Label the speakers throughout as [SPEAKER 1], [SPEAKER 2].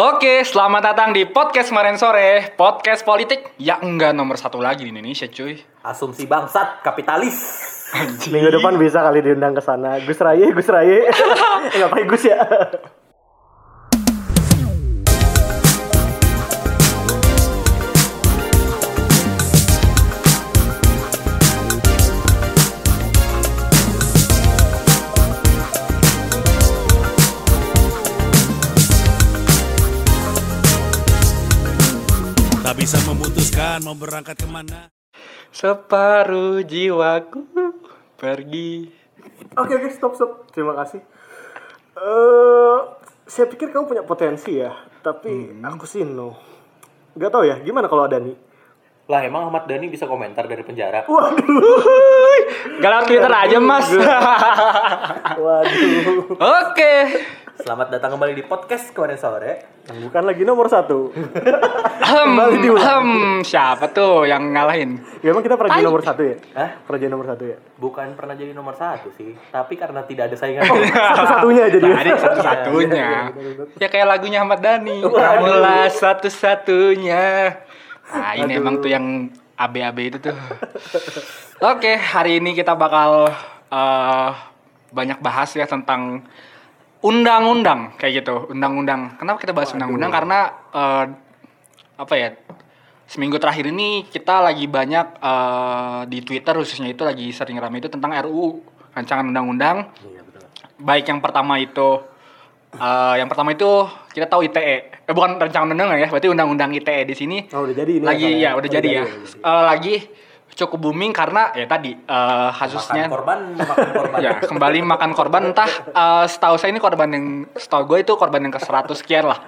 [SPEAKER 1] Oke, selamat datang di podcast kemarin sore, podcast politik yang enggak nomor satu lagi di Indonesia, cuy.
[SPEAKER 2] Asumsi bangsat kapitalis.
[SPEAKER 3] Minggu depan bisa kali diundang ke sana. Gus Raye, Gus Raye. Enggak pakai Gus ya.
[SPEAKER 4] Memutuskan mau berangkat ke mana
[SPEAKER 1] Separuh jiwaku pergi.
[SPEAKER 3] Oke oke stop stop. Terima kasih. Eh, saya pikir kamu punya potensi ya, tapi aku sih no. Gak tau ya, gimana kalau ada nih?
[SPEAKER 2] Lah emang Ahmad Dhani bisa komentar dari penjara?
[SPEAKER 3] Waduh,
[SPEAKER 1] Gak lewat Twitter aja, Mas.
[SPEAKER 3] waduh.
[SPEAKER 1] Oke.
[SPEAKER 2] Selamat datang kembali di podcast kemarin sore.
[SPEAKER 3] Yang bukan lagi nomor satu. Kembali
[SPEAKER 1] ahem, siapa tuh yang ngalahin?
[SPEAKER 3] Ya, emang kita pernah jadi nomor satu ya?
[SPEAKER 2] Hah?
[SPEAKER 3] Pernah jadi nomor satu ya?
[SPEAKER 2] Bukan pernah jadi nomor satu sih, tapi karena tidak ada saingan.
[SPEAKER 3] Satu-satunya jadi.
[SPEAKER 1] Tadi satu-satunya. Ya kayak lagunya Ahmad Dhani. Kamulah satu-satunya. Nah, ini emang tuh yang AB-AB itu tuh. Oke, hari ini kita bakal eh, banyak bahas ya tentang undang-undang kayak gitu. Undang-undang. Kenapa kita bahas undang-undang? Karena eh, apa ya? Seminggu terakhir ini kita lagi banyak eh, di Twitter khususnya itu lagi sering ramai itu tentang RUU rancangan undang-undang
[SPEAKER 2] Iya betul.
[SPEAKER 1] baik yang pertama itu eh, yang pertama itu kita tahu ITE eh, bukan rancangan undang ya berarti undang-undang ITE di sini
[SPEAKER 3] Oh, udah jadi ini
[SPEAKER 1] lagi
[SPEAKER 3] katanya.
[SPEAKER 1] ya udah jadi ya Eh, lagi cukup booming karena ya tadi eh, kasusnya
[SPEAKER 2] Makan korban, makan korban.
[SPEAKER 1] ya kembali makan korban entah eh, setahu saya ini korban yang setahu gue itu korban yang ke 100 sekian lah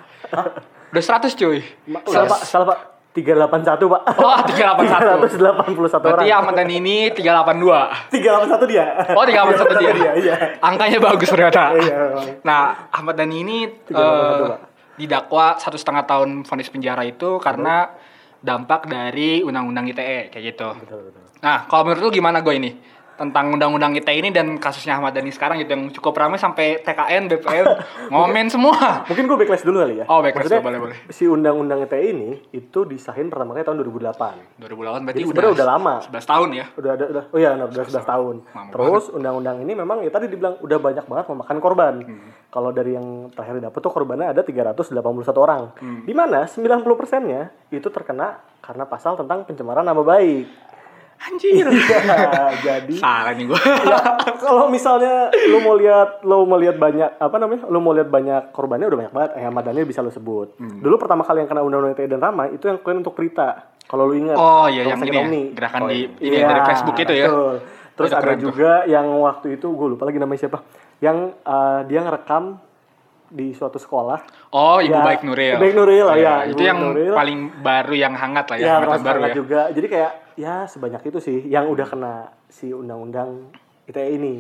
[SPEAKER 1] udah 100 cuy
[SPEAKER 3] Salah pak, salah pak. 381 pak.
[SPEAKER 1] Oh, 381.
[SPEAKER 3] 381 orang.
[SPEAKER 1] berarti Ahmad Dhani ini 382
[SPEAKER 3] 381 dia.
[SPEAKER 1] Oh, 381 dia.
[SPEAKER 3] dia. Iya.
[SPEAKER 1] Angkanya bagus ternyata.
[SPEAKER 3] Iya, memang.
[SPEAKER 1] Nah, Ahmad Dhani ini
[SPEAKER 3] 381, Pak.
[SPEAKER 1] didakwa satu setengah tahun vonis penjara itu karena dampak dari undang-undang ITE kayak gitu. Nah, kalau menurut lu gimana gue ini tentang undang-undang ITE ini dan kasusnya Ahmad Dhani sekarang gitu yang cukup ramai sampai TKN, BPM ngomen semua.
[SPEAKER 3] Mungkin gue backlash dulu kali ya.
[SPEAKER 1] Oh, backlash
[SPEAKER 3] Maksudnya,
[SPEAKER 1] dulu, boleh, boleh.
[SPEAKER 3] Si undang-undang ITE ini itu disahin pertama kali tahun 2008.
[SPEAKER 1] 2008 berarti
[SPEAKER 3] Jadi
[SPEAKER 1] udah
[SPEAKER 3] udah lama.
[SPEAKER 1] 11 tahun ya.
[SPEAKER 3] Udah ada udah oh iya udah 11 tahun.
[SPEAKER 1] Lama
[SPEAKER 3] Terus undang-undang ini memang ya tadi dibilang udah banyak banget memakan korban.
[SPEAKER 1] Hmm.
[SPEAKER 3] Kalau dari yang terakhir dapat tuh korbannya ada 381 orang.
[SPEAKER 1] Hmm.
[SPEAKER 3] Di mana 90%-nya itu terkena karena pasal tentang pencemaran nama baik.
[SPEAKER 1] Anjir.
[SPEAKER 3] Iya, jadi
[SPEAKER 1] Salah nih gue.
[SPEAKER 3] ya, kalau misalnya lu mau lihat lu mau lihat banyak apa namanya lu mau lihat banyak korbannya udah banyak banget eh Ahmad Dhani bisa lu sebut
[SPEAKER 1] Hmm.
[SPEAKER 3] dulu pertama kali yang kena undang-undang ITE dan ramai itu yang kemarin untuk Prita kalau lu ingat
[SPEAKER 1] Oh iya yang ini ya,
[SPEAKER 3] Omni.
[SPEAKER 1] gerakan
[SPEAKER 2] Oh,
[SPEAKER 1] di
[SPEAKER 2] iya.
[SPEAKER 1] ini ya, dari Facebook itu ya.
[SPEAKER 3] betul. terus
[SPEAKER 1] Itu
[SPEAKER 3] ada
[SPEAKER 1] keren tuh.
[SPEAKER 3] juga yang waktu itu gue lupa lagi namanya siapa yang eh, dia ngerekam di suatu sekolah
[SPEAKER 1] Oh, Ibu
[SPEAKER 3] Ya,
[SPEAKER 1] Baik Nuril.
[SPEAKER 3] Baik Nuril lah, ya,
[SPEAKER 1] Itu
[SPEAKER 3] Ibu
[SPEAKER 1] yang
[SPEAKER 3] Nuril.
[SPEAKER 1] paling baru yang hangat lah ya,
[SPEAKER 3] ya
[SPEAKER 1] angkatan
[SPEAKER 3] termasuk
[SPEAKER 1] baru
[SPEAKER 3] hangat
[SPEAKER 1] ya.
[SPEAKER 3] juga jadi kayak ya sebanyak itu sih yang udah kena si undang-undang ITE ini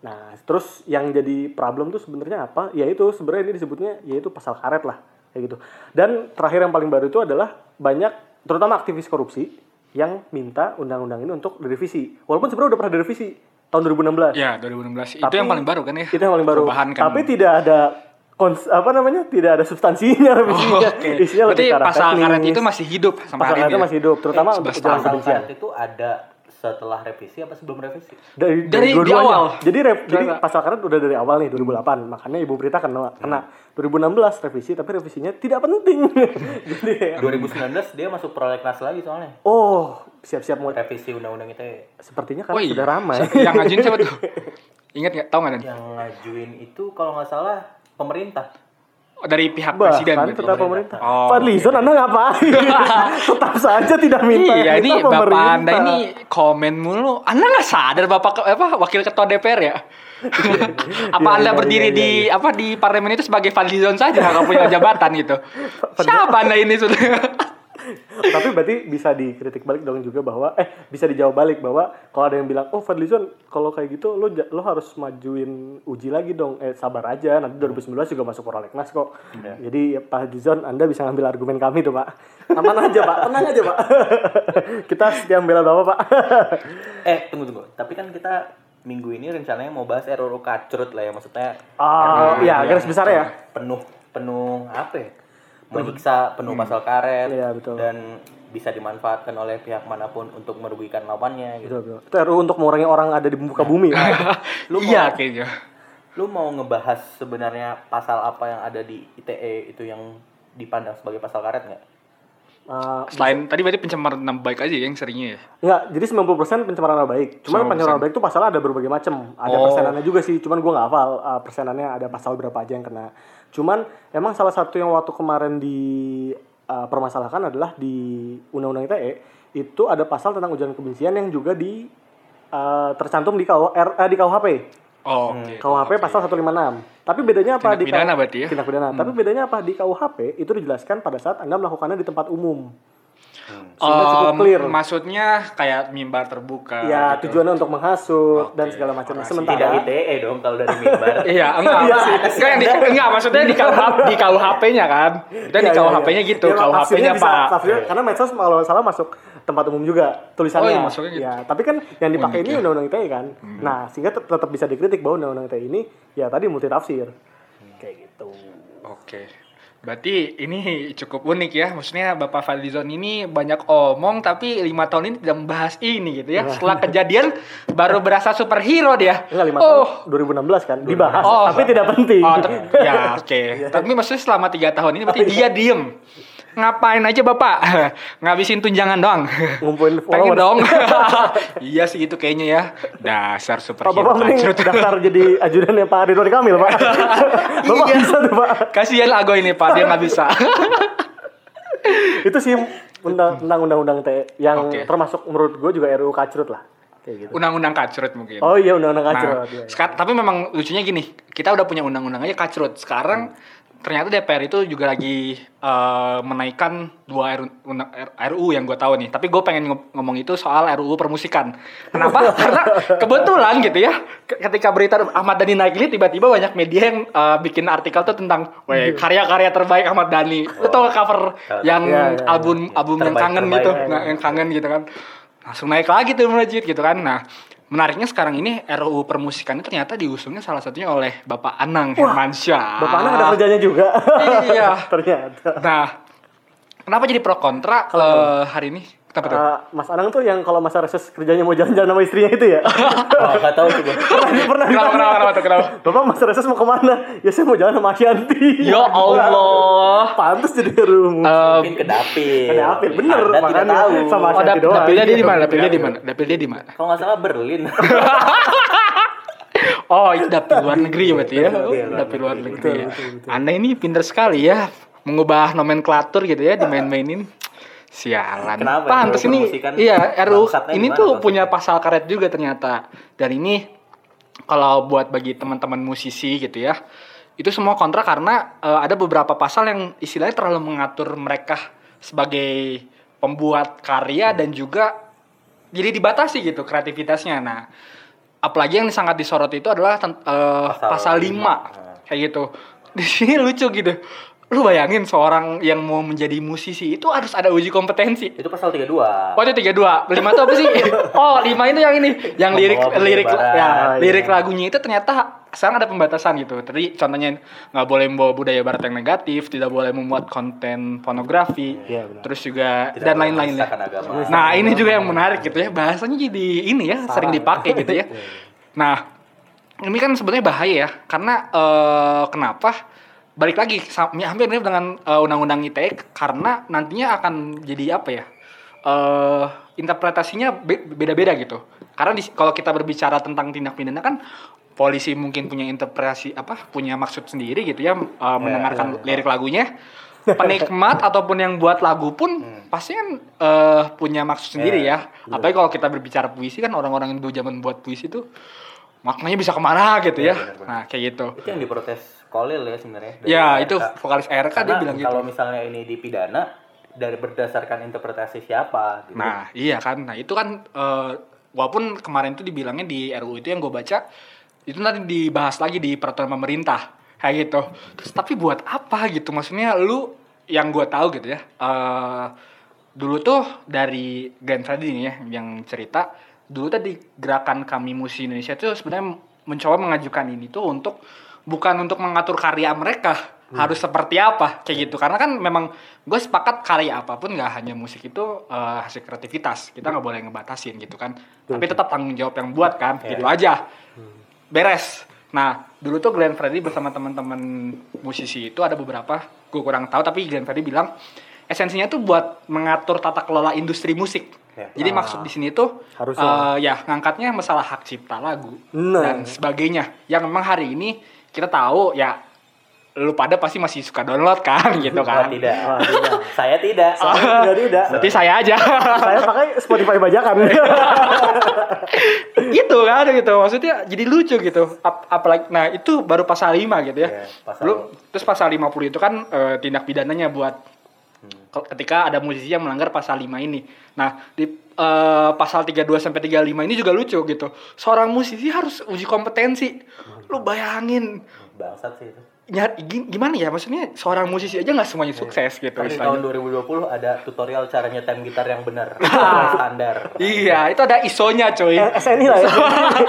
[SPEAKER 3] nah terus yang jadi problem tuh sebenarnya apa ya itu sebenarnya ini disebutnya yaitu pasal karet lah kayak gitu dan terakhir yang paling baru itu adalah banyak terutama aktivis korupsi yang minta undang-undang ini untuk direvisi walaupun sebenarnya udah pernah direvisi tahun 2016
[SPEAKER 1] Ya, 2016. itu
[SPEAKER 3] Tapi-
[SPEAKER 1] yang paling baru kan ya?
[SPEAKER 3] itu yang paling baru
[SPEAKER 1] Perubahan kan.
[SPEAKER 3] tapi tidak ada kons apa namanya tidak ada substansinya
[SPEAKER 1] Oh,
[SPEAKER 3] revisinya
[SPEAKER 1] Oke.
[SPEAKER 3] isinya
[SPEAKER 1] Berarti
[SPEAKER 3] lebih
[SPEAKER 1] pasal
[SPEAKER 3] teknis.
[SPEAKER 1] karet itu masih hidup sampai
[SPEAKER 3] pasal
[SPEAKER 1] hari ini.
[SPEAKER 3] masih hidup terutama
[SPEAKER 1] Eh,
[SPEAKER 3] untuk
[SPEAKER 1] 11
[SPEAKER 3] ujaran
[SPEAKER 1] tahun.
[SPEAKER 2] Pasal
[SPEAKER 3] kebencian
[SPEAKER 2] karet itu ada setelah revisi apa sebelum revisi?
[SPEAKER 3] dari
[SPEAKER 1] Dari- di
[SPEAKER 3] dua-duanya.
[SPEAKER 1] awal.
[SPEAKER 3] Jadi rep- jadi pasal karet udah dari awal nih 2008. Makanya Ibu Prita kena kena 2016 revisi tapi revisinya tidak penting. jadi kayak,
[SPEAKER 2] 2019 dia masuk prolegnas lagi soalnya.
[SPEAKER 3] oh, siap-siap mau
[SPEAKER 2] Revisi undang-undang ITE.
[SPEAKER 3] sepertinya kan
[SPEAKER 1] Oh iya.
[SPEAKER 3] sudah ramai.
[SPEAKER 1] yang ngajuin siapa tuh? Ingat nggak? Tahu nggak Dan?
[SPEAKER 2] Yang ngajuin itu kalau nggak salah pemerintah.
[SPEAKER 1] Oh, dari pihak presiden
[SPEAKER 3] Bahkan
[SPEAKER 1] berarti.
[SPEAKER 3] tetap pemerintah.
[SPEAKER 1] Oh,
[SPEAKER 3] Fadlizon Anda ngapain? tetap saja tidak minta.
[SPEAKER 1] Iya, ini
[SPEAKER 3] Kita
[SPEAKER 1] Bapak
[SPEAKER 3] pemerintah.
[SPEAKER 1] Anda ini komen mulu. Anda nggak sadar Bapak apa wakil ketua DPR ya? apa
[SPEAKER 3] Iya,
[SPEAKER 1] Anda
[SPEAKER 3] iya,
[SPEAKER 1] berdiri
[SPEAKER 3] iya,
[SPEAKER 1] di apa di parlemen itu sebagai Fadlizon saja nggak punya jabatan gitu? Siapa Anda ini sudah?
[SPEAKER 3] Tapi berarti bisa dikritik balik dong juga bahwa eh bisa dijawab balik bahwa kalau ada yang bilang oh Fadlizon kalau kayak gitu lo lo harus majuin uji lagi dong eh sabar aja nanti 2019 juga masuk prolegnas kok jadi ya, Pak Fadlizon Anda bisa ngambil argumen kami tuh Pak aman aja Pak tenang aja Pak kita setia membela bapak Pak
[SPEAKER 2] Eh, tunggu tunggu. Tapi kan kita minggu ini rencananya mau bahas RUU kacrut lah ya maksudnya.
[SPEAKER 3] Ah,
[SPEAKER 2] RUU
[SPEAKER 3] iya, garis besar ya.
[SPEAKER 2] Penuh penuh apa ya? Menyiksa penuh pasal karet
[SPEAKER 3] Iya, betul.
[SPEAKER 2] dan bisa dimanfaatkan oleh pihak mana pun untuk merugikan lawannya gitu.
[SPEAKER 3] Betul, betul. Itu untuk mengurangi orang ada di muka bumi.
[SPEAKER 2] Lu mau-
[SPEAKER 1] iya kayaknya.
[SPEAKER 2] Lu mau ngebahas sebenarnya pasal apa yang ada di ITE itu yang dipandang sebagai pasal karet nggak?
[SPEAKER 3] Eh,
[SPEAKER 1] Selain tadi berarti pencemaran nama baik aja yang seringnya ya.
[SPEAKER 3] Enggak, jadi 90% pencemaran nama baik. Cuman
[SPEAKER 1] 90%.
[SPEAKER 3] pencemaran nama baik itu pasalnya ada berbagai macam. Ada
[SPEAKER 1] Oh.
[SPEAKER 3] persenannya juga sih, cuman gua nggak hafal uh, persenannya ada pasal berapa aja yang kena. Cuman emang salah satu yang waktu kemarin di uh, permasalahkan adalah di Undang-Undang ITE itu ada pasal tentang ujaran kebencian yang juga di uh, tercantum di KU, R, eh, di KUHP.
[SPEAKER 1] Oh, oke.
[SPEAKER 3] KUHP pasal 156. Tapi bedanya apa
[SPEAKER 1] Tindak
[SPEAKER 3] di
[SPEAKER 1] pidana berarti ya?
[SPEAKER 3] Tindak pidana. Tapi bedanya apa di KUHP itu dijelaskan pada saat Anda melakukannya di tempat umum. Sehingga cukup
[SPEAKER 1] Em,
[SPEAKER 3] clear.
[SPEAKER 1] Maksudnya kayak mimbar terbuka.
[SPEAKER 3] Ya,
[SPEAKER 1] gitu.
[SPEAKER 3] tujuannya untuk menghasut
[SPEAKER 1] Oke,
[SPEAKER 3] dan segala macam.
[SPEAKER 1] Orasi.
[SPEAKER 3] sementara
[SPEAKER 2] Tidak ITE dong kalau dari mimbar.
[SPEAKER 1] Iya, enggak. enggak, yang di, enggak maksudnya di KUHP, di KUHP-nya kan. Itu
[SPEAKER 3] Iya,
[SPEAKER 1] di
[SPEAKER 3] iya,
[SPEAKER 1] KUHP-nya
[SPEAKER 3] iya.
[SPEAKER 1] gitu,
[SPEAKER 3] Ya, tafsirnya
[SPEAKER 1] KUHP-nya
[SPEAKER 3] bisa-
[SPEAKER 1] Pak.
[SPEAKER 3] tafsirnya- karena medsos kalau salah masuk tempat umum juga tulisannya.
[SPEAKER 1] Oh, iya, masuknya gitu.
[SPEAKER 3] Ya, tapi kan yang dipakai
[SPEAKER 1] Unik
[SPEAKER 3] ini
[SPEAKER 1] ya.
[SPEAKER 3] undang-undang ITE kan. Nah, sehingga tet- tetap bisa dikritik bahwa undang-undang ITE ini ya tadi multi tafsir. Kayak gitu.
[SPEAKER 1] Oke. Berarti ini cukup unik ya. Maksudnya Bapak Fadlizon ini banyak omong tapi lima tahun ini tidak membahas ini gitu ya. Setelah kejadian baru berasa superhero dia.
[SPEAKER 3] Enggak lima
[SPEAKER 1] oh.
[SPEAKER 3] tahun 2016 kan dibahas,
[SPEAKER 1] Oh.
[SPEAKER 3] tapi tidak penting.
[SPEAKER 1] Oh, ya oke. Tapi maksudnya selama tiga tahun ini berarti dia diem. Ngapain aja bapak? Ngabisin tunjangan doang.
[SPEAKER 3] Ngumpulin
[SPEAKER 1] Pengen
[SPEAKER 3] followers.
[SPEAKER 1] dong. iya sih itu kayaknya ya. Dasar
[SPEAKER 3] Pak
[SPEAKER 1] superhero
[SPEAKER 3] Bapak mending daftar jadi ajudannya Pak Ridwan Kamil, Pak. Bapak
[SPEAKER 1] Iya.
[SPEAKER 3] bisa tuh, Pak.
[SPEAKER 1] Kasihan Ago ini Pak, dia nggak bisa.
[SPEAKER 3] Itu sih undang-undang ITE yang
[SPEAKER 1] Oke.
[SPEAKER 3] termasuk menurut gue juga RUU kacrut lah. Gitu.
[SPEAKER 1] Undang-undang kacrut mungkin.
[SPEAKER 3] Oh iya undang-undang kacrut.
[SPEAKER 1] Nah,
[SPEAKER 3] iya, iya.
[SPEAKER 1] tapi memang lucunya gini, kita udah punya undang-undang aja kacrut. Sekarang ternyata DPR itu juga lagi eh, menaikkan dua RU, R- RUU yang gue tahu nih. Tapi gue pengen ngom- ngomong itu soal RUU permusikan. Kenapa? Karena kebetulan gitu ya, ke- ketika berita Ahmad Dhani naik ini tiba-tiba banyak media yang eh, bikin artikel tuh tentang, weh karya-karya terbaik Ahmad Dhani. Tau nggak cover yang
[SPEAKER 3] Iya, iya,
[SPEAKER 1] album album yang
[SPEAKER 2] Terbaik,
[SPEAKER 1] kangen
[SPEAKER 2] terbaik.
[SPEAKER 1] gitu, nggak- yang kangen gitu kan. Langsung naik lagi tuh melejit gitu kan. Nah, menariknya sekarang ini RUU permusikan ini ternyata diusungnya salah satunya oleh Bapak Anang Hermansyah.
[SPEAKER 3] Bapak anak ada kerjanya juga.
[SPEAKER 1] Iya.
[SPEAKER 3] Ternyata.
[SPEAKER 1] Nah, kenapa jadi pro kontra eh, hari ini? Kenapa tuh?
[SPEAKER 3] Uh, Mas Anang tuh yang kalau masa reses kerjanya mau jalan-jalan sama istrinya itu ya.
[SPEAKER 2] Oh, nggak tahu tuh gue.
[SPEAKER 3] pernah pernah
[SPEAKER 1] kenapa, kenapa, kenapa tuh, kenapa?
[SPEAKER 3] Bapak masa reses mau ke mana? Ya saya mau jalan sama Asyanti.
[SPEAKER 1] Ya Allah.
[SPEAKER 3] Pantes jadi rumus.
[SPEAKER 1] Eh,
[SPEAKER 2] Mungkin ke dapil.
[SPEAKER 3] Ke dapil, bener,
[SPEAKER 2] Anda tidak
[SPEAKER 3] makanya.
[SPEAKER 2] tahu.
[SPEAKER 3] Sama
[SPEAKER 1] oh,
[SPEAKER 3] Ashanti
[SPEAKER 1] dap-
[SPEAKER 3] doang.
[SPEAKER 1] dapilnya dia di mana?
[SPEAKER 3] Iya,
[SPEAKER 1] Dapilnya di
[SPEAKER 3] dapil.
[SPEAKER 1] mana? Dapilnya di mana?
[SPEAKER 2] Kalau nggak salah Berlin.
[SPEAKER 1] Oh, itu dapil luar negeri berarti ya. Oh,
[SPEAKER 2] Iya, luar
[SPEAKER 1] dapil luar negeri. Ya. Anda ini pinter sekali ya mengubah nomenklatur gitu ya dimain-mainin. Sialan.
[SPEAKER 2] Kenapa?
[SPEAKER 1] Pantes
[SPEAKER 2] RUU
[SPEAKER 1] ini iya
[SPEAKER 2] bangsatnya
[SPEAKER 1] ini tuh
[SPEAKER 2] maksudnya?
[SPEAKER 1] punya pasal karet juga ternyata. Dan ini kalau buat bagi teman-teman musisi gitu ya. Itu semua kontra karena eh, ada beberapa pasal yang istilahnya terlalu mengatur mereka sebagai pembuat karya dan juga jadi dibatasi gitu kreativitasnya. Nah, apalagi yang sangat disorot itu adalah eh, pasal,
[SPEAKER 2] Pasal
[SPEAKER 1] 5
[SPEAKER 2] lima.
[SPEAKER 1] kayak gitu. Di sini lucu gitu. Lu bayangin seorang yang mau menjadi musisi itu harus ada uji kompetensi.
[SPEAKER 2] Itu pasal 32.
[SPEAKER 1] Oh itu tiga dua, lima itu apa sih? Oh lima itu yang ini, yang lirik lirik ya
[SPEAKER 3] Oh, iya.
[SPEAKER 1] lirik lagunya itu ternyata sekarang ada pembatasan gitu. Tadi contohnya nggak boleh membawa budaya barat yang negatif, tidak boleh memuat konten pornografi,
[SPEAKER 3] Iya, benar.
[SPEAKER 1] terus juga
[SPEAKER 2] Tidak
[SPEAKER 1] dan
[SPEAKER 2] agama.
[SPEAKER 1] Nah ini juga yang menarik gitu ya, bahasanya jadi ini ya sering dipakai gitu ya. Nah ini kan sebenarnya bahaya ya, karena eh, kenapa? Balik lagi hampir mirip dengan eh, undang-undang ITE karena nantinya akan jadi apa ya? eh interpretasinya be- beda-beda gitu. Karena di- kalau kita berbicara tentang tindak pidana kan polisi mungkin punya interpretasi apa? Punya maksud sendiri gitu ya eh, mendengarkan lirik lagunya. Penikmat ataupun yang buat lagu pun pasti kan eh, punya maksud sendiri ya. Apalagi kalau kita berbicara puisi kan orang-orang yang dulu zaman buat puisi itu maknanya bisa ke mana gitu ya.
[SPEAKER 2] benar-benar.
[SPEAKER 1] Nah kayak gitu.
[SPEAKER 2] Itu yang diprotes Kolil ya sebenarnya.
[SPEAKER 1] Ya
[SPEAKER 2] RK.
[SPEAKER 1] itu vokalis RK dia
[SPEAKER 2] Karena
[SPEAKER 1] bilang gitu.
[SPEAKER 2] kalau misalnya ini dipidana dari berdasarkan interpretasi siapa gitu.
[SPEAKER 1] Nah, iya kan. Nah, itu kan eh, walaupun kemarin itu dibilangnya di RUU itu yang gue baca itu nanti dibahas lagi di peraturan pemerintah kayak gitu. Terus tapi buat apa gitu? Maksudnya lu yang gue tahu gitu ya. eh dulu tuh dari Grand Freddy nih ya yang cerita dulu tadi gerakan kami musisi Indonesia itu sebenarnya mencoba mengajukan ini tuh untuk bukan untuk mengatur karya mereka harus seperti apa kayak gitu. Karena kan memang gue sepakat karya apa pun nggak hanya musik itu eh, hasil kreativitas. Kita nggak boleh ngebatasin gitu kan. Tapi tetap tanggung jawab yang buat kan gitu aja. Beres. Nah dulu tuh Glenn Fredly bersama teman-teman musisi itu ada beberapa gue kurang tahu tapi Glenn Fredly bilang esensinya tuh buat mengatur tata kelola industri musik.
[SPEAKER 2] Ya.
[SPEAKER 1] jadi maksud di sini tuh
[SPEAKER 3] Harusnya.
[SPEAKER 1] eh, ya ngangkatnya masalah hak cipta lagu
[SPEAKER 3] Nah.
[SPEAKER 1] dan sebagainya. Yang memang hari ini kita tahu ya lu pada pasti masih suka download kan gitu
[SPEAKER 2] Oh,
[SPEAKER 1] kan
[SPEAKER 2] tidak.
[SPEAKER 3] Ah, tidak.
[SPEAKER 2] Saya tidak.
[SPEAKER 3] Tidak, tidak.
[SPEAKER 1] berarti saya aja
[SPEAKER 3] Saya pakai Spotify bajakan.
[SPEAKER 1] gitu kan gitu maksudnya jadi lucu gitu Ap- apalagi nah itu baru pasal 5 gitu ya
[SPEAKER 2] Iya, pasal-
[SPEAKER 1] Lu, terus pasal 50 itu kan eh, tindak pidananya buat
[SPEAKER 2] Hmm.
[SPEAKER 1] ke- ketika ada musisi yang melanggar pasal 5 ini nah di eh, pasal 32 sampai 35 ini juga lucu gitu seorang musisi harus uji kompetensi lu bayangin
[SPEAKER 2] Bangsat sih itu.
[SPEAKER 1] nyari gi- gimana ya maksudnya seorang musisi aja nggak semuanya sukses gitu
[SPEAKER 2] di
[SPEAKER 1] istilahnya.
[SPEAKER 2] tahun 2020 ada tutorial cara nyetem gitar yang benar. Standar.
[SPEAKER 1] Iya, itu ada isonya coy.
[SPEAKER 3] Eh, SNI lah ya.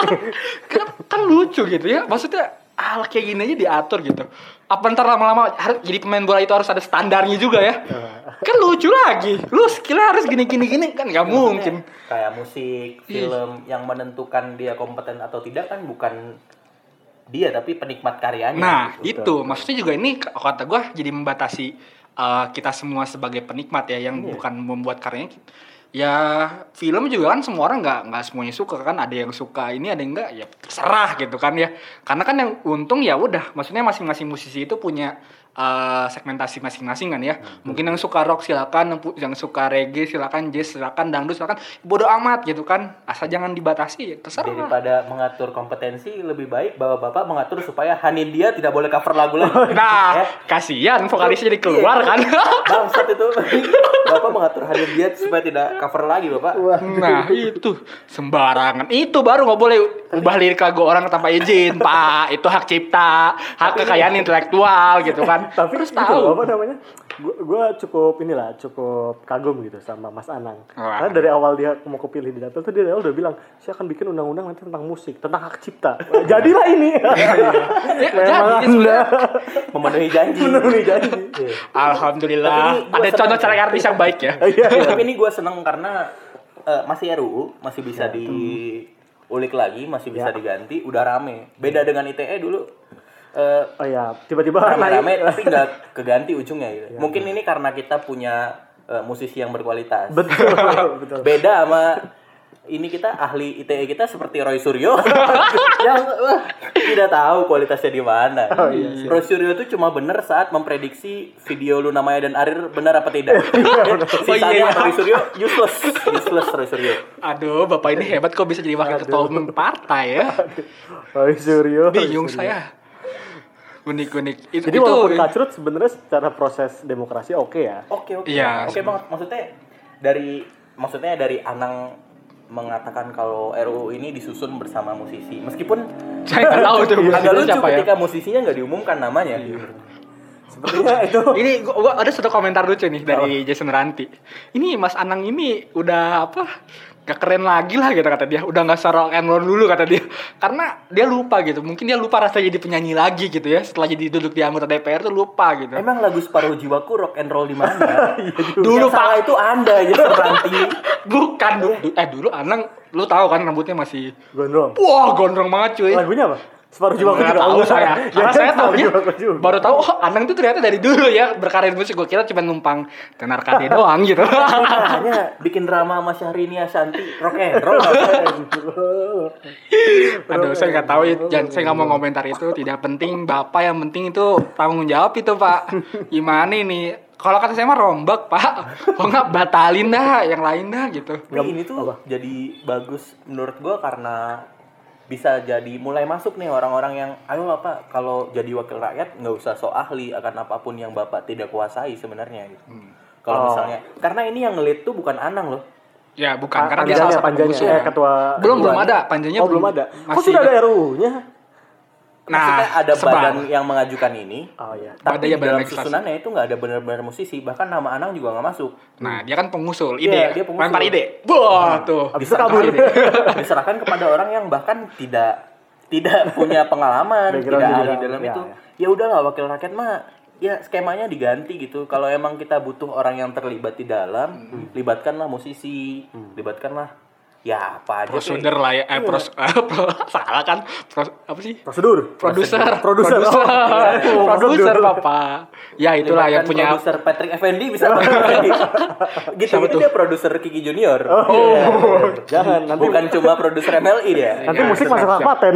[SPEAKER 1] kan, kan lucu gitu ya. Maksudnya hal kayak gini aja diatur gitu. Apa ntar lama-lama harus jadi pemain bola itu harus ada standarnya juga ya? kan lucu lagi. Lu skillnya harus gini-gini gini kan nggak mungkin.
[SPEAKER 2] Kayak musik, film yang menentukan dia kompeten atau tidak kan bukan dia tapi penikmat karyanya.
[SPEAKER 1] Nah,
[SPEAKER 2] gitu.
[SPEAKER 1] itu maksudnya juga ini kata gua jadi membatasi uh, kita semua sebagai penikmat ya yang bukan membuat karyanya. Ya film juga kan semua orang nggak nggak semuanya suka kan ada yang suka ini ada yang enggak ya terserah gitu kan ya karena kan yang untung ya udah maksudnya masing-masing musisi itu punya uh, segmentasi masing-masing kan ya mungkin yang suka rock silakan yang, suka reggae silakan jazz silakan dangdut silakan bodoh amat gitu kan asal jangan dibatasi ya terserah
[SPEAKER 2] Daripada mengatur kompetensi lebih baik bahwa Bapak mengatur supaya Hanin dia tidak boleh cover lagu lagi.
[SPEAKER 1] Nah,
[SPEAKER 2] Ya.
[SPEAKER 1] kasihan vokalisnya jadi keluar
[SPEAKER 2] Iya.
[SPEAKER 1] kan.
[SPEAKER 2] Bangsat itu. Bapak mengatur Hanin dia supaya tidak cover lagi, Bapak.
[SPEAKER 1] nah, itu sembarangan. Itu baru nggak boleh ubah lirik lagu orang tanpa izin, Pak. Itu hak cipta, hak kekayaan intelektual gitu kan.
[SPEAKER 3] Tapi
[SPEAKER 1] Terus
[SPEAKER 3] itu
[SPEAKER 1] tahu.
[SPEAKER 3] apa namanya? Gua, gua cukup inilah, cukup kagum gitu sama Mas Anang.
[SPEAKER 1] Wah.
[SPEAKER 3] Karena dari awal dia mau kepilih di dapil tuh dia dari awal udah bilang, saya akan bikin undang-undang nanti tentang musik, tentang hak cipta. Jadilah ini.
[SPEAKER 1] Ya,
[SPEAKER 3] Memang
[SPEAKER 1] jadi
[SPEAKER 3] anda
[SPEAKER 2] Memenuhi janji.
[SPEAKER 3] memenuhi janji.
[SPEAKER 1] Alhamdulillah. Ada contoh cara artis yang baik ya.
[SPEAKER 3] Iya, iya.
[SPEAKER 2] Tapi ini gue seneng karena eh, masih RUU, masih bisa diulik lagi, masih bisa
[SPEAKER 3] Ya.
[SPEAKER 2] diganti, udah rame. Beda dengan ITE dulu. Eh,
[SPEAKER 3] Oh iya, tiba-tiba
[SPEAKER 2] rame-rame tapi nggak keganti ujungnya gitu. Mungkin ini karena kita punya eh, musisi yang berkualitas.
[SPEAKER 3] Betul, betul.
[SPEAKER 2] Beda sama ini kita ahli ITE kita seperti Roy Suryo yang wah, tidak tahu kualitasnya di mana.
[SPEAKER 3] Oh, iya
[SPEAKER 2] Roy Suryo itu cuma benar saat memprediksi video Luna Maya dan Arir benar apa tidak. Sisanya
[SPEAKER 1] iya.
[SPEAKER 2] Roy Suryo useless, useless Roy Suryo.
[SPEAKER 1] Aduh, Bapak ini hebat kok bisa jadi wakil ketua umum partai ya.
[SPEAKER 3] Roy Suryo.
[SPEAKER 1] Bingung
[SPEAKER 3] Roy Suryo.
[SPEAKER 1] saya. Unik-unik. Itu,
[SPEAKER 3] Jadi
[SPEAKER 1] itu
[SPEAKER 3] walaupun kacrut sebenarnya secara proses demokrasi oke ya.
[SPEAKER 2] Oke oke.
[SPEAKER 1] Iya.
[SPEAKER 2] Oke banget maksudnya dari maksudnya dari Anang mengatakan kalau RUU ini disusun bersama musisi. Meskipun
[SPEAKER 1] saya nggak tahu tuh
[SPEAKER 2] agak
[SPEAKER 1] itu
[SPEAKER 2] lucu
[SPEAKER 1] siapa ya.
[SPEAKER 2] ketika musisinya nggak diumumkan namanya.
[SPEAKER 3] Sepertinya itu
[SPEAKER 1] Ini gua, gua ada satu komentar lucu nih dari Jason Ranti. Ini Mas Anang ini udah apa? Gak keren lagi lah gitu kata dia. Udah nggak rock and roll dulu kata dia. Karena dia lupa gitu. Mungkin dia lupa rasanya jadi penyanyi lagi gitu ya. Setelah jadi duduk di anggota DPR tuh lupa gitu.
[SPEAKER 2] Emang lagu separuh jiwaku rock and roll di mana?
[SPEAKER 1] Dulu
[SPEAKER 2] Yang salah
[SPEAKER 1] Pak
[SPEAKER 2] itu Anda gitu nanti.
[SPEAKER 1] bukan dulu. Eh dulu Anang lu tahu kan rambutnya masih
[SPEAKER 3] gondrong.
[SPEAKER 1] wah gondrong banget cuy.
[SPEAKER 3] Lagunya apa? Separuh jiwaku
[SPEAKER 1] Nggak
[SPEAKER 3] juga
[SPEAKER 1] tahu saya. Karena
[SPEAKER 3] Ya,
[SPEAKER 1] saya tahunya baru tahu oh Anang tuh ternyata dari dulu ya berkarir musik. Gue kira cuma numpang tenar KD doang gitu.
[SPEAKER 2] Hanya bikin drama sama Syahrini Ashanti rock and roll.
[SPEAKER 1] Aduh, saya nggak tahu ya. Jangan, saya nggak mau komentar itu. Tidak penting. Bapak yang penting itu tanggung jawab itu, Pak. Gimana ini? Kalau kata saya mah rombak, Pak. Kok nggak batalin dah, yang lain dah gitu.
[SPEAKER 2] Tapi ini tuh jadi bagus menurut gua karena bisa jadi mulai masuk nih orang-orang yang ayo bapak kalau jadi wakil rakyat nggak usah so ahli akan apa pun yang bapak tidak kuasai sebenarnya gitu. Kalau
[SPEAKER 3] Oh.
[SPEAKER 2] misalnya karena ini yang ngelit tuh bukan Anang loh.
[SPEAKER 1] Ya, bukan karena dia salah satu
[SPEAKER 3] panjanya. Eh, ketua
[SPEAKER 1] belum belum
[SPEAKER 3] ketuanya.
[SPEAKER 1] ada, panjanya
[SPEAKER 3] Oh, belum ada. Kok
[SPEAKER 1] Masih
[SPEAKER 3] sudah ada RUU-nya?
[SPEAKER 2] Maksudnya
[SPEAKER 1] Nah,
[SPEAKER 2] ada
[SPEAKER 1] sebar.
[SPEAKER 2] badan yang mengajukan ini.
[SPEAKER 3] Oh iya.
[SPEAKER 2] Tapi
[SPEAKER 1] Badan
[SPEAKER 2] di
[SPEAKER 1] ya, badan
[SPEAKER 2] dalam susunannya itu nggak ada benar-benar musisi, bahkan nama Anang juga nggak masuk.
[SPEAKER 1] Nah, dia kan pengusul,
[SPEAKER 2] Iya,
[SPEAKER 1] ide.
[SPEAKER 2] dia pengusul.
[SPEAKER 1] Lempar ide. Wah, tuh.
[SPEAKER 3] Habis itu kabur.
[SPEAKER 2] diserahkan kepada orang yang bahkan tidak tidak punya pengalaman, tidak
[SPEAKER 3] di
[SPEAKER 2] ahli
[SPEAKER 3] dalam-
[SPEAKER 2] dalam
[SPEAKER 3] ya,
[SPEAKER 2] itu.
[SPEAKER 3] ya.
[SPEAKER 2] Ya udahlah wakil rakyat mah ya skemanya diganti gitu. Kalau emang kita butuh orang yang terlibat di dalam, libatkanlah musisi, libatkanlah ya apa aja.
[SPEAKER 1] prosuder lah ya eh pros pro- salah kan Pros- apa sih
[SPEAKER 3] Prosedur.
[SPEAKER 1] produser
[SPEAKER 3] Produser.
[SPEAKER 1] produser
[SPEAKER 3] Oh.
[SPEAKER 1] produser
[SPEAKER 3] Prosedur.
[SPEAKER 1] papa ya itulah yang punya
[SPEAKER 2] produser Patrick Effendi bisa gitu gitu dia produser Kiki Junior.
[SPEAKER 3] Oh, jangan nanti
[SPEAKER 2] Bukan cuma produser MLI dia.
[SPEAKER 3] nanti
[SPEAKER 1] Ya,
[SPEAKER 3] musik masuk hak
[SPEAKER 1] siap.
[SPEAKER 3] paten.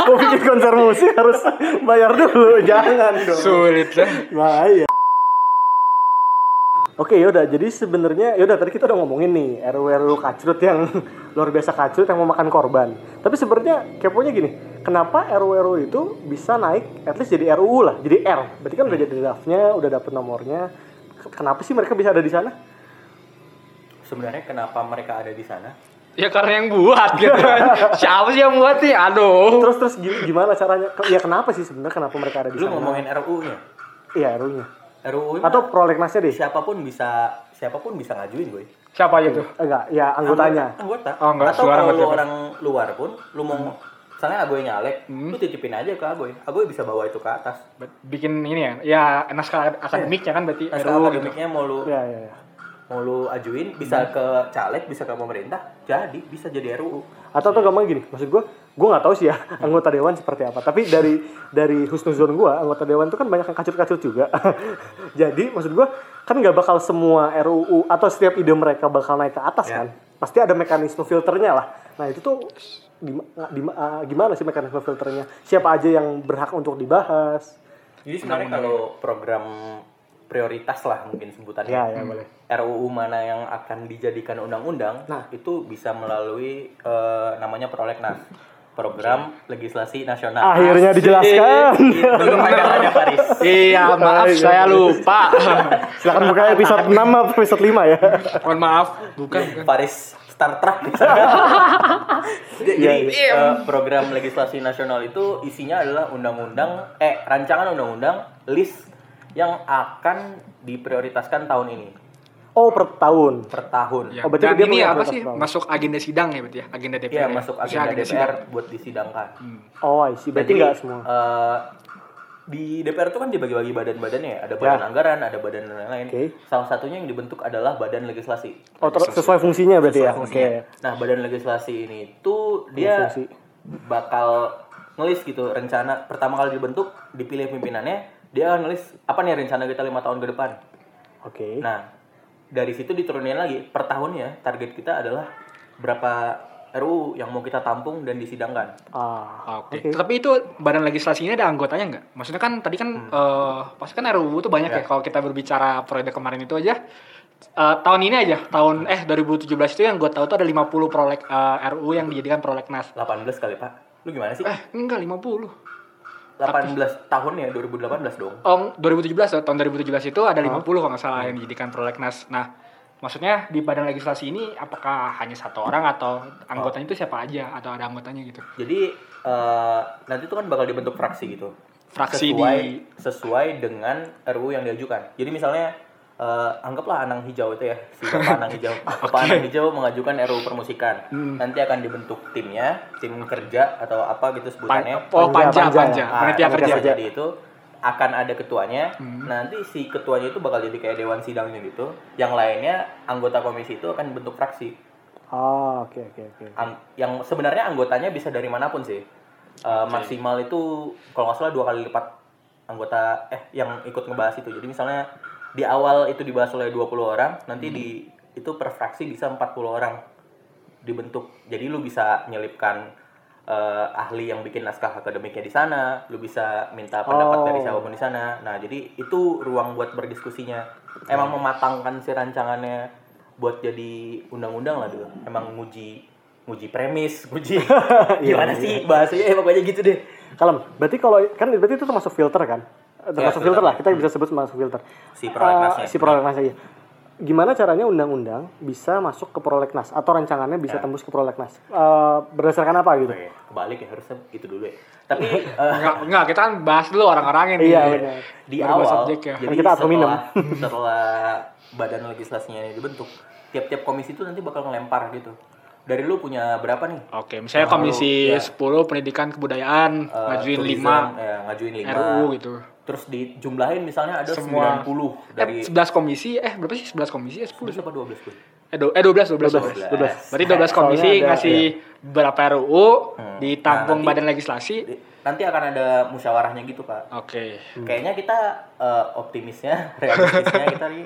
[SPEAKER 3] Mau bikin konser musik harus bayar dulu, jangan dong.
[SPEAKER 1] sulit lah
[SPEAKER 3] Bahaya. Oke yaudah jadi sebenarnya yaudah tadi kita udah ngomongin nih RW RW kacrut yang luar biasa kacrut yang mau makan korban. Tapi sebenarnya keponya gini, kenapa RW RW itu bisa naik at least jadi RUU lah, jadi R. Berarti kan udah jadi draftnya, udah dapet nomornya. Kenapa sih mereka bisa ada di sana?
[SPEAKER 2] Sebenarnya kenapa mereka ada di sana?
[SPEAKER 1] ya karena yang buat gitu kan siapa sih yang buat nih aduh
[SPEAKER 3] Terus terus gi- gimana caranya? Ya kenapa sih sebenarnya kenapa mereka ada di
[SPEAKER 2] Lu
[SPEAKER 3] sana?
[SPEAKER 2] ngomongin RUU-nya.
[SPEAKER 3] Iya RUU-nya.
[SPEAKER 2] RUU
[SPEAKER 3] Atau prolegnasnya deh?
[SPEAKER 2] siapa pun bisa siapa pun bisa ngajuin, boy.
[SPEAKER 1] siapa aja tuh
[SPEAKER 3] Enggak, ya anggotanya.
[SPEAKER 2] Anggota.
[SPEAKER 1] Oh, enggak,
[SPEAKER 2] Atau
[SPEAKER 1] suara
[SPEAKER 2] kalau lu orang luar pun lu mau misalnya Agoy nyalek,
[SPEAKER 1] Hmm.
[SPEAKER 2] lu titipin aja ke Agoy. Agoy bisa bawa itu ke atas.
[SPEAKER 1] bikin ini ya ya naskah akademiknya kan berarti
[SPEAKER 2] Naskah
[SPEAKER 1] RUU gitu.
[SPEAKER 2] akademiknya mau lu
[SPEAKER 3] Iya iya iya.
[SPEAKER 2] Mau lu ajuin bisa
[SPEAKER 1] Hmm.
[SPEAKER 2] ke caleg, bisa ke pemerintah, jadi bisa jadi RUU.
[SPEAKER 3] atau atau gampang gini maksud gue gue nggak tahu sih ya anggota dewan seperti apa. Tapi dari dari husnuzon gue anggota dewan itu kan banyak yang kacut-kacut juga. Jadi maksud gue kan nggak bakal semua RUU atau setiap ide mereka bakal naik ke atas
[SPEAKER 2] Ya.
[SPEAKER 3] kan? Pasti ada mekanisme filternya lah. Nah itu tuh di, di- ah, gimana sih mekanisme filternya? Siapa aja yang berhak untuk dibahas?
[SPEAKER 2] Jadi sebenarnya kalau program prioritas lah mungkin sebutannya.
[SPEAKER 3] ya ya boleh.
[SPEAKER 2] RUU mana yang akan dijadikan undang-undang,
[SPEAKER 3] Nah.
[SPEAKER 2] itu bisa melalui eh, namanya prolegnas, program legislasi nasional.
[SPEAKER 3] akhirnya dijelaskan.
[SPEAKER 2] Itu kepanjangannya Faris.
[SPEAKER 1] iya maaf saya lupa.
[SPEAKER 3] Silakan buka episode 6 atau episode 5 ya.
[SPEAKER 1] Mohon maaf. Bukan bukan.
[SPEAKER 2] Faris Star Trek. Jadi
[SPEAKER 3] Iya,
[SPEAKER 2] eh, program legislasi nasional itu isinya adalah undang-undang eh rancangan undang-undang list yang akan diprioritaskan tahun ini
[SPEAKER 3] oh per tahun
[SPEAKER 2] per tahun.
[SPEAKER 1] Ya,
[SPEAKER 3] Oh, berarti
[SPEAKER 1] dan
[SPEAKER 3] dia
[SPEAKER 1] ini apa sih
[SPEAKER 3] banget.
[SPEAKER 1] masuk agenda sidang ya berarti ya agenda DPR
[SPEAKER 2] Iya,
[SPEAKER 1] ya?
[SPEAKER 2] masuk
[SPEAKER 1] Maksudnya
[SPEAKER 2] agenda DPR
[SPEAKER 1] sidang.
[SPEAKER 2] buat disidangkan.
[SPEAKER 3] oh I see berarti
[SPEAKER 2] Jadi,
[SPEAKER 3] nggak semua
[SPEAKER 2] eh, di DPR itu kan dibagi-bagi badan-badannya ya. Ada badan
[SPEAKER 3] Ya.
[SPEAKER 2] anggaran, ada badan lain-lain.
[SPEAKER 3] Oke.
[SPEAKER 2] Salah satunya yang dibentuk adalah badan legislasi.
[SPEAKER 3] oh ter- sesuai fungsinya berarti ya
[SPEAKER 2] Sesuai
[SPEAKER 3] oke
[SPEAKER 2] fungsinya. Nah, badan legislasi ini tuh dia
[SPEAKER 3] Fungsi.
[SPEAKER 2] bakal ngelis gitu rencana pertama kali dibentuk dipilih pimpinannya dia akan ngelis apa nih rencana kita lima tahun ke depan.
[SPEAKER 3] oke
[SPEAKER 2] Nah, dari situ diturunin lagi per tahunnya target kita adalah berapa RUU yang mau kita tampung dan disidangkan.
[SPEAKER 3] Ah,
[SPEAKER 1] Oke.
[SPEAKER 3] oke.
[SPEAKER 1] Tapi itu badan legislasi ini ada anggotanya nggak? Maksudnya kan tadi kan eh pasti kan RUU itu banyak ya.
[SPEAKER 2] Ya.
[SPEAKER 1] Kalau kita berbicara periode kemarin itu aja eh, tahun ini aja tahun eh 2017 itu yang gue tahu tuh ada 50 prolek eh, RUU yang dijadikan prolegnas.
[SPEAKER 2] 18 kali, Pak. Lu gimana sih?
[SPEAKER 1] Eh enggak 50.
[SPEAKER 2] 18 tahun ya 2018 dong.
[SPEAKER 1] Oh 2017 tuh, tahun 2017 itu ada 50 kalau nggak salah yang dijadikan prolegnas. Nah maksudnya di badan legislasi ini apakah hanya satu orang atau anggotanya itu siapa aja atau ada anggotanya gitu?
[SPEAKER 2] Jadi eh, nanti itu kan bakal dibentuk fraksi gitu.
[SPEAKER 1] Fraksi
[SPEAKER 2] sesuai
[SPEAKER 1] di-
[SPEAKER 2] sesuai dengan RUU yang diajukan. Jadi misalnya eh, anggaplah Anang Hijau itu ya, si Bapak Anang Hijau. Bapak Anang Hijau mengajukan RUU permusikan.
[SPEAKER 1] Hmm.
[SPEAKER 2] Nanti akan dibentuk timnya, tim kerja atau apa gitu
[SPEAKER 1] Pan-
[SPEAKER 2] sebutannya.
[SPEAKER 1] oh
[SPEAKER 3] Panja,
[SPEAKER 1] panja
[SPEAKER 3] panja.
[SPEAKER 1] panja,
[SPEAKER 2] Ah,
[SPEAKER 1] panitia
[SPEAKER 2] yang
[SPEAKER 1] kerja.
[SPEAKER 2] jadi itu akan ada ketuanya.
[SPEAKER 1] Hmm.
[SPEAKER 2] Nanti si ketuanya itu bakal jadi kayak dewan sidangnya gitu. Yang lainnya anggota komisi itu akan bentuk fraksi.
[SPEAKER 3] Ah, oke oke oke.
[SPEAKER 2] Ang- yang sebenarnya anggotanya bisa dari mana pun sih. Eh, Maksimal itu kalau nggak salah dua kali lipat anggota eh yang ikut ngebahas itu. Jadi misalnya di awal itu dibahas oleh 20 orang, nanti di itu per fraksi bisa 40 orang dibentuk. Jadi lu bisa nyelipkan eh, ahli yang bikin naskah akademiknya di sana, lu bisa minta pendapat
[SPEAKER 3] Oh.
[SPEAKER 2] dari siapa pun di sana. Nah, jadi itu ruang buat berdiskusinya. Emang mematangkan si rancangannya buat jadi undang-undang lah dulu. Emang nguji nguji premis, nguji gimana sih bahasanya, eh, pokoknya gitu deh.
[SPEAKER 3] Kalem, berarti kalau kan berarti itu termasuk filter kan? Termasuk
[SPEAKER 2] Ya,
[SPEAKER 3] filter
[SPEAKER 2] filter.
[SPEAKER 3] lah, kita bisa sebut termasuk filter.
[SPEAKER 2] Si prolegnasnya.
[SPEAKER 3] Ah, si prolegnasnya iya. Gimana caranya undang-undang bisa masuk ke prolegnas atau rancangannya bisa
[SPEAKER 2] Ya.
[SPEAKER 3] tembus ke prolegnas? Eh, berdasarkan apa gitu?
[SPEAKER 2] Oke, kebalik ya harusnya gitu dulu ya. Tapi eh,
[SPEAKER 1] Enggak, enggak, kita kan bahas dulu orang-orangnya nih.
[SPEAKER 3] Iya, benar.
[SPEAKER 2] di
[SPEAKER 1] Baru
[SPEAKER 2] awal
[SPEAKER 1] subjek ya.
[SPEAKER 2] jadi
[SPEAKER 3] kita
[SPEAKER 2] setelah, setelah badan legislasinya ini dibentuk tiap-tiap komisi itu nanti bakal ngelempar gitu dari lu punya berapa nih?
[SPEAKER 1] Oke, misalnya
[SPEAKER 2] Kalau
[SPEAKER 1] komisi
[SPEAKER 2] lu- ya.
[SPEAKER 1] 10 pendidikan kebudayaan
[SPEAKER 2] Eh,
[SPEAKER 1] ngajuin
[SPEAKER 2] tourism,
[SPEAKER 1] 5
[SPEAKER 2] ya, ngajuin 5
[SPEAKER 1] RUU gitu.
[SPEAKER 2] Terus dijumlahin misalnya ada
[SPEAKER 1] Semua
[SPEAKER 2] 90
[SPEAKER 1] dari
[SPEAKER 2] dari
[SPEAKER 1] 11 komisi eh berapa sih 11 komisi eh 10 sih?
[SPEAKER 2] apa 12 tuh?
[SPEAKER 1] Eh, do- eh 12 12 12.
[SPEAKER 3] 12.
[SPEAKER 1] Berarti 12 komisi
[SPEAKER 3] Soalnya ada-
[SPEAKER 1] ngasih berapa RUU
[SPEAKER 2] Hmm.
[SPEAKER 1] ditampung
[SPEAKER 2] Nah, nanti-
[SPEAKER 1] badan legislasi.
[SPEAKER 2] Nanti akan ada musyawarahnya gitu, Pak.
[SPEAKER 1] Oke.
[SPEAKER 2] Kayaknya kita eh, optimisnya, realistisnya kita nih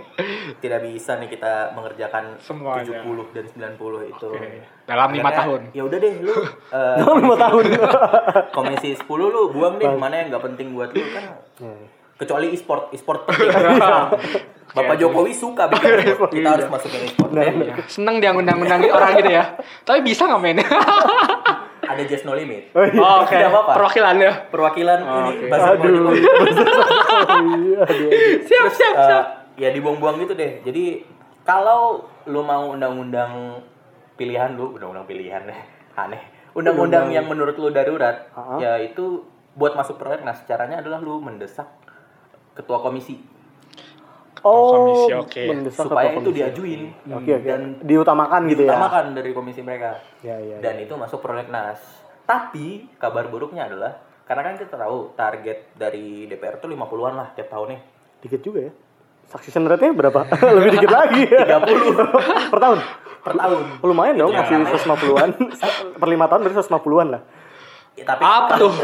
[SPEAKER 2] tidak bisa nih kita mengerjakan
[SPEAKER 1] Semuanya.
[SPEAKER 2] 70 dan 90 itu.
[SPEAKER 1] Oke. Dalam lima tahun.
[SPEAKER 2] Ya udah deh lu eh,
[SPEAKER 3] Dalam lima tahun.
[SPEAKER 2] komisi 10 lu buang deh mana yang nggak penting buat lu kan.
[SPEAKER 3] Hmm.
[SPEAKER 2] Kecuali e-sport, e-sport penting. Bapak Jokowi suka bikin e-sport. Kita harus masukin e-sport.
[SPEAKER 3] Nah,
[SPEAKER 2] ya.
[SPEAKER 1] Seneng dia ngundang-ngundang orang gitu ya. Tapi bisa nggak main?
[SPEAKER 2] Ada just no limit.
[SPEAKER 3] Oh iya.
[SPEAKER 1] Oh, Oke.
[SPEAKER 2] Tidak apa-apa.
[SPEAKER 1] Perwakilan ya.
[SPEAKER 2] Perwakilan
[SPEAKER 1] Oh,
[SPEAKER 2] ini
[SPEAKER 1] oke.
[SPEAKER 2] buzzer
[SPEAKER 3] Aduh. Iya, aduh.
[SPEAKER 1] Siap, siap,
[SPEAKER 2] Eh,
[SPEAKER 1] siap.
[SPEAKER 2] ya dibuang-buang gitu deh. Jadi kalau lu mau undang-undang pilihan lu, undang-undang pilihan deh, aneh. Undang-undang yang menurut lu darurat,
[SPEAKER 3] Ha-ha.
[SPEAKER 2] ya itu buat masuk prolegnas caranya adalah lu mendesak ketua komisi
[SPEAKER 3] Oh,
[SPEAKER 1] komisi, oke.
[SPEAKER 3] mendesak
[SPEAKER 2] supaya itu
[SPEAKER 3] komisi.
[SPEAKER 2] diajuin
[SPEAKER 3] Oke, oke.
[SPEAKER 2] dan
[SPEAKER 3] Diutamakan gitu ya.
[SPEAKER 2] diutamakan dari komisi mereka.
[SPEAKER 3] Ya, ya.
[SPEAKER 2] Dan itu masuk prolegnas. Tapi kabar buruknya adalah karena kan kita tahu target dari DPR tuh 50-an lah tiap tahunnya.
[SPEAKER 3] Dikit juga ya. Succession rate-nya berapa? Lebih dikit lagi.
[SPEAKER 2] 30
[SPEAKER 3] per tahun.
[SPEAKER 2] per tahun.
[SPEAKER 3] Lumayan dong,
[SPEAKER 2] Itu
[SPEAKER 3] masih
[SPEAKER 2] ya.
[SPEAKER 3] 150-an. per 5 tahun berarti 150-an lah.
[SPEAKER 2] Ya, tapi
[SPEAKER 1] Apa tuh?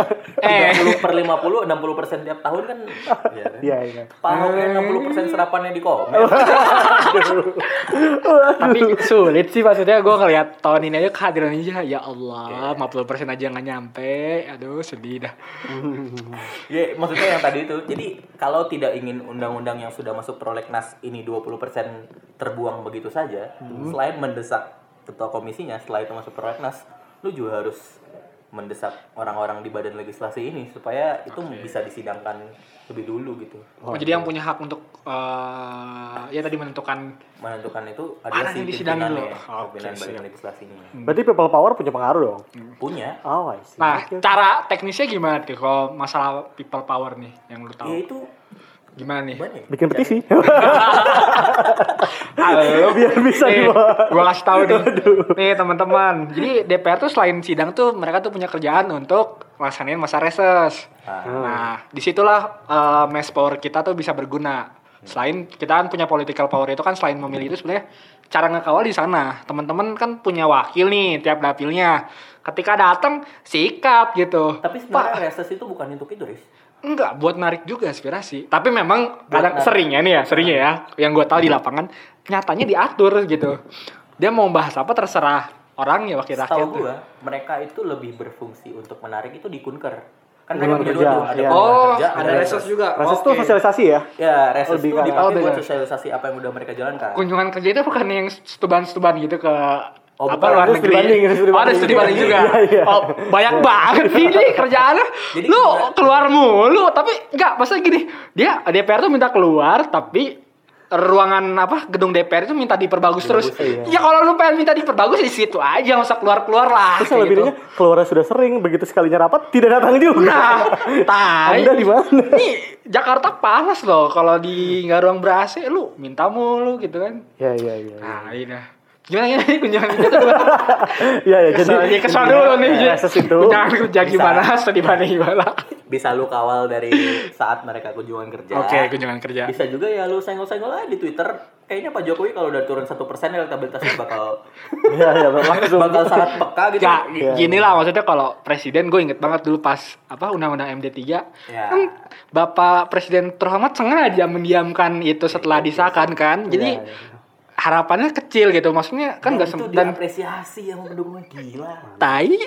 [SPEAKER 1] eh,
[SPEAKER 2] 30 per 50, 60 persen tiap tahun kan ya, kan?
[SPEAKER 3] Iya, iya.
[SPEAKER 2] Pahalnya 60 persen serapannya di komen.
[SPEAKER 1] tapi sulit sih maksudnya gue ngeliat tahun ini aja kehadiran aja ya Allah 50% aja nggak nyampe aduh sedih dah
[SPEAKER 2] ya, maksudnya yang tadi itu. Jadi kalau tidak ingin undang-undang yang sudah masuk prolegnas ini 20 persen terbuang begitu saja, selain mendesak ketua komisinya, setelah itu masuk prolegnas, lu juga harus mendesak orang-orang di badan legislasi ini supaya itu bisa disidangkan lebih dulu gitu.
[SPEAKER 1] oh, jadi yang punya hak untuk eh, ya tadi menentukan
[SPEAKER 2] Menentukan itu ada si pimpinannya,
[SPEAKER 1] dulu? Oke,
[SPEAKER 2] pimpinan badan legislasinya.
[SPEAKER 3] Berarti people power punya pengaruh dong.
[SPEAKER 2] Punya
[SPEAKER 3] Oh, I see.
[SPEAKER 1] nah cara teknisnya gimana tuh kalau masalah people power nih yang lu
[SPEAKER 2] Ya
[SPEAKER 1] tahu
[SPEAKER 2] itu
[SPEAKER 1] gimana nih
[SPEAKER 2] gimana?
[SPEAKER 3] Bikin petisi.
[SPEAKER 1] Halo.
[SPEAKER 3] Biar bisa
[SPEAKER 1] nih,
[SPEAKER 3] dibawa.
[SPEAKER 1] gua kasih tahu nih. Nih teman-teman. Jadi DPR tuh selain sidang tuh mereka tuh punya kerjaan untuk melaksanain masa reses.
[SPEAKER 2] Ah.
[SPEAKER 1] Nah, di situlah uh, mass power kita tuh bisa berguna. Selain kita kan punya political power itu kan selain memilih itu sebenarnya cara ngekawal di sana. Teman-teman kan punya wakil nih tiap dapilnya. Ketika datang sikap gitu.
[SPEAKER 2] Tapi sebenarnya reses itu bukan untuk itu, Riz.
[SPEAKER 1] Enggak, buat narik juga aspirasi. Tapi memang kadang seringnya nih ya, seringnya ya, yang gue tahu di lapangan, nyatanya diatur gitu. Dia mau bahas apa terserah orang ya wakil rakyat.
[SPEAKER 2] Gua, mereka itu lebih berfungsi untuk menarik itu di kunker. Kan mereka punya
[SPEAKER 3] kerja,
[SPEAKER 2] dua tuh, ada
[SPEAKER 3] iya.
[SPEAKER 1] Oh,
[SPEAKER 2] kerja,
[SPEAKER 1] ada reses juga.
[SPEAKER 3] Reses tuh
[SPEAKER 1] Oke.
[SPEAKER 3] sosialisasi ya?
[SPEAKER 2] Ya, reses itu dipakai
[SPEAKER 1] oh,
[SPEAKER 2] buat sosialisasi apa yang udah mereka jalankan.
[SPEAKER 1] Kunjungan kerja itu bukan yang stuban-stuban gitu ke
[SPEAKER 2] Oh,
[SPEAKER 1] apa luar negeri.
[SPEAKER 3] banding, itu studi
[SPEAKER 1] oh, ada studi banding juga.
[SPEAKER 3] Iya, iya.
[SPEAKER 1] Oh, banyak banget sih ini kerjaannya.
[SPEAKER 2] Jadi
[SPEAKER 1] lu keluar mulu, tapi enggak, maksudnya gini, dia DPR tuh minta keluar tapi ruangan apa gedung DPR itu minta diperbagus terus.
[SPEAKER 3] iya.
[SPEAKER 1] Ya kalau lu pengen minta diperbagus di situ aja, nggak usah keluar-keluar lah.
[SPEAKER 3] Terus
[SPEAKER 1] kayak gitu.
[SPEAKER 3] lebihnya keluarnya sudah sering, begitu sekalinya rapat tidak datang juga.
[SPEAKER 1] Nah, tai.
[SPEAKER 3] Anda di mana?
[SPEAKER 1] Nih, Jakarta panas loh kalau di nggak ruang lu minta mulu gitu kan.
[SPEAKER 3] Ya, ya, ya. ya.
[SPEAKER 1] Nah, ini dah. Gimana gimana kunjungan kerja tuh gimana?
[SPEAKER 3] Ya, ya, jadi
[SPEAKER 1] ya kesel dulu nih.
[SPEAKER 3] reses itu
[SPEAKER 1] Kunjungan kerja gimana? Studi mana gimana?
[SPEAKER 2] Bisa lu kawal dari saat mereka kunjungan kerja.
[SPEAKER 1] Oke, kunjungan kerja.
[SPEAKER 2] Bisa juga ya lu senggol-senggol aja di Twitter. Kayaknya Pak Jokowi kalau udah turun satu persen elektabilitasnya bakal
[SPEAKER 3] ya, ya, langsung.
[SPEAKER 2] bakal sangat peka gitu.
[SPEAKER 1] Ya,
[SPEAKER 3] Iya,
[SPEAKER 1] gini lah maksudnya kalau presiden gue inget banget dulu pas apa undang-undang MD3
[SPEAKER 2] Ya.
[SPEAKER 1] kan Bapak Presiden terhormat sengaja mendiamkan itu setelah disahkan kan. Jadi
[SPEAKER 3] Ya, ya.
[SPEAKER 1] Harapannya kecil gitu. Maksudnya kan
[SPEAKER 2] Dan
[SPEAKER 1] nggak
[SPEAKER 2] itu
[SPEAKER 1] sem- dan
[SPEAKER 2] diapresiasi yang mendukungnya gila.
[SPEAKER 1] tai.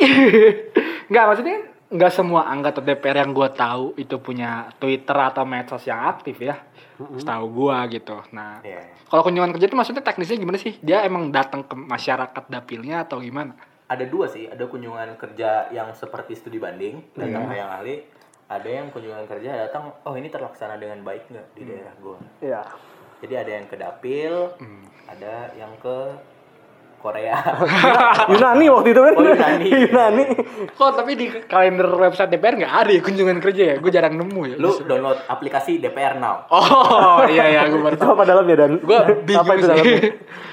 [SPEAKER 1] Nggak maksudnya nggak semua anggota DPR yang gue tahu itu punya Twitter atau medsos yang aktif ya. Setahu gue gitu. Nah,
[SPEAKER 2] Iya.
[SPEAKER 1] kalau kunjungan kerja itu maksudnya teknisnya gimana sih? Dia emang datang ke masyarakat dapilnya atau gimana?
[SPEAKER 2] ada dua sih ada kunjungan kerja yang seperti studi banding datang ke yang ahli ada yang kunjungan kerja datang oh ini terlaksana dengan baik nggak di daerah gua
[SPEAKER 3] Ya.
[SPEAKER 2] Jadi ada yang ke dapil ada yang ke Korea
[SPEAKER 3] Yunani waktu itu kan.
[SPEAKER 2] Oh, Yunani.
[SPEAKER 3] Yunani.
[SPEAKER 1] Kok tapi di kalender website DPR nggak ada ya kunjungan kerja ya? Gue jarang nemu ya.
[SPEAKER 2] lu download aplikasi DPR Now
[SPEAKER 1] Oh iya iya gue baru
[SPEAKER 3] Itu
[SPEAKER 1] tahu.
[SPEAKER 3] apa dalamnya dan
[SPEAKER 1] Gue bingung
[SPEAKER 3] apa itu
[SPEAKER 1] sih.
[SPEAKER 3] dalamnya?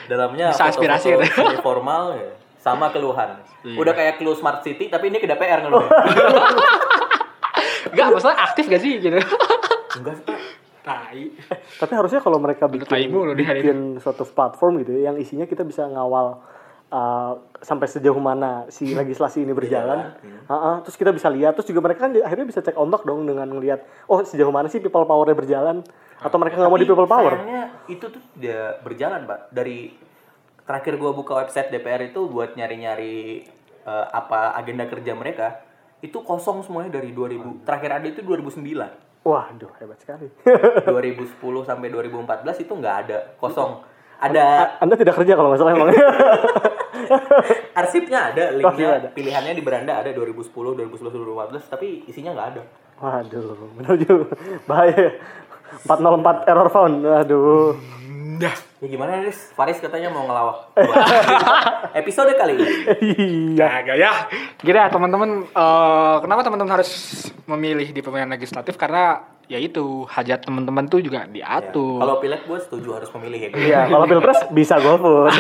[SPEAKER 2] dalamnya
[SPEAKER 1] Bisa aspirasi
[SPEAKER 2] foto-foto
[SPEAKER 1] gitu.
[SPEAKER 2] formal ya sama keluhan.
[SPEAKER 1] Iya.
[SPEAKER 2] Udah kayak clue smart city tapi ini ke DPR ngeluh.
[SPEAKER 1] Enggak, masalah aktif gak sih gitu.
[SPEAKER 2] Enggak.
[SPEAKER 1] Tai.
[SPEAKER 3] Tapi harusnya kalau mereka bikin, bikin suatu platform gitu ya, yang isinya kita bisa ngawal uh, sampai sejauh mana si legislasi ini berjalan. Ha-ha, terus kita bisa lihat, terus juga mereka kan akhirnya bisa cek ombak dong dengan ngelihat, oh sejauh mana sih people powernya berjalan, atau mereka nggak mau di people power.
[SPEAKER 2] Itu tuh tidak berjalan, Pak. Dari terakhir gua buka website DPR itu buat nyari-nyari eh, apa agenda kerja mereka, itu kosong semuanya dari 2000. Terakhir ada itu 2009.
[SPEAKER 3] Waduh, hebat sekali.
[SPEAKER 2] 2010 sampai 2014 itu nggak ada, kosong. Ada
[SPEAKER 3] Anda tidak kerja kalau nggak salah emang.
[SPEAKER 2] arsipnya ada,
[SPEAKER 3] Pasti
[SPEAKER 2] linknya,
[SPEAKER 3] ada.
[SPEAKER 2] pilihannya di beranda ada 2010, 2011, 2014, tapi isinya nggak ada.
[SPEAKER 3] Waduh, benar juga. Bahaya. 404 error found. Waduh.
[SPEAKER 1] Dah.
[SPEAKER 2] Ya gimana, Riz? Faris katanya mau ngelawak. Episode kali ini.
[SPEAKER 3] Iya.
[SPEAKER 1] Kagak ya. Gini ya teman-teman, eh, kenapa teman-teman harus memilih di pemilihan legislatif karena ya itu hajat teman-teman tuh juga
[SPEAKER 2] Ya,
[SPEAKER 1] diatur.
[SPEAKER 2] Kalau pilek gue setuju harus memilih ya.
[SPEAKER 3] Iya, kalau pilpres bisa golput.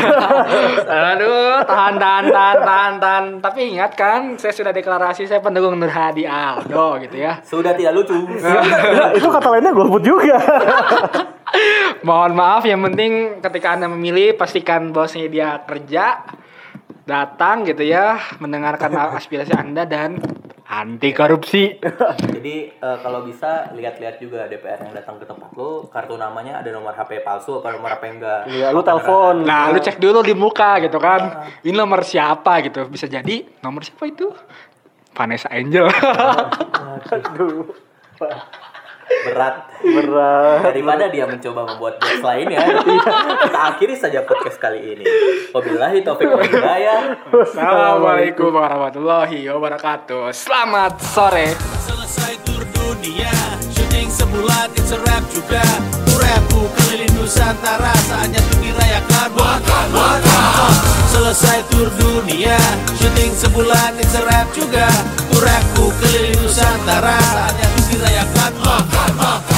[SPEAKER 1] Aduh, tahan, tahan, tahan, tahan, tahan. Tapi ingat kan, saya sudah deklarasi saya pendukung Nur Hadi Aldo gitu ya.
[SPEAKER 2] Sudah tidak lucu.
[SPEAKER 3] Nah, itu kata lainnya golput juga.
[SPEAKER 1] Mohon maaf, yang penting ketika Anda memilih, pastikan bosnya dia kerja, datang gitu ya, mendengarkan aspirasi Anda dan anti korupsi.
[SPEAKER 2] Jadi eh, kalau bisa lihat-lihat juga DPR yang datang ke tempat lo, kartu namanya ada nomor HP palsu atau nomor HP enggak.
[SPEAKER 3] Iya, lu telepon.
[SPEAKER 1] Nah, lu cek dulu di muka gitu kan. Ini nomor siapa gitu. Bisa jadi nomor siapa itu? Vanessa Angel.
[SPEAKER 3] Aduh.
[SPEAKER 2] Berat.
[SPEAKER 3] Berat.
[SPEAKER 2] Daripada dia mencoba membuat jokes lainnya, kita akhiri saja podcast kali ini. Wabillahi taufik wal hidayah.
[SPEAKER 1] Assalamualaikum warahmatullahi wabarakatuh. Selamat sore.
[SPEAKER 4] Selesai tur dunia Syuting sebulan it's a rap juga Tuh rapku keliling Nusantara Saatnya tuh dirayakan Makan, makan Selesai tur dunia Syuting sebulan it's a rap juga Bila jak Batman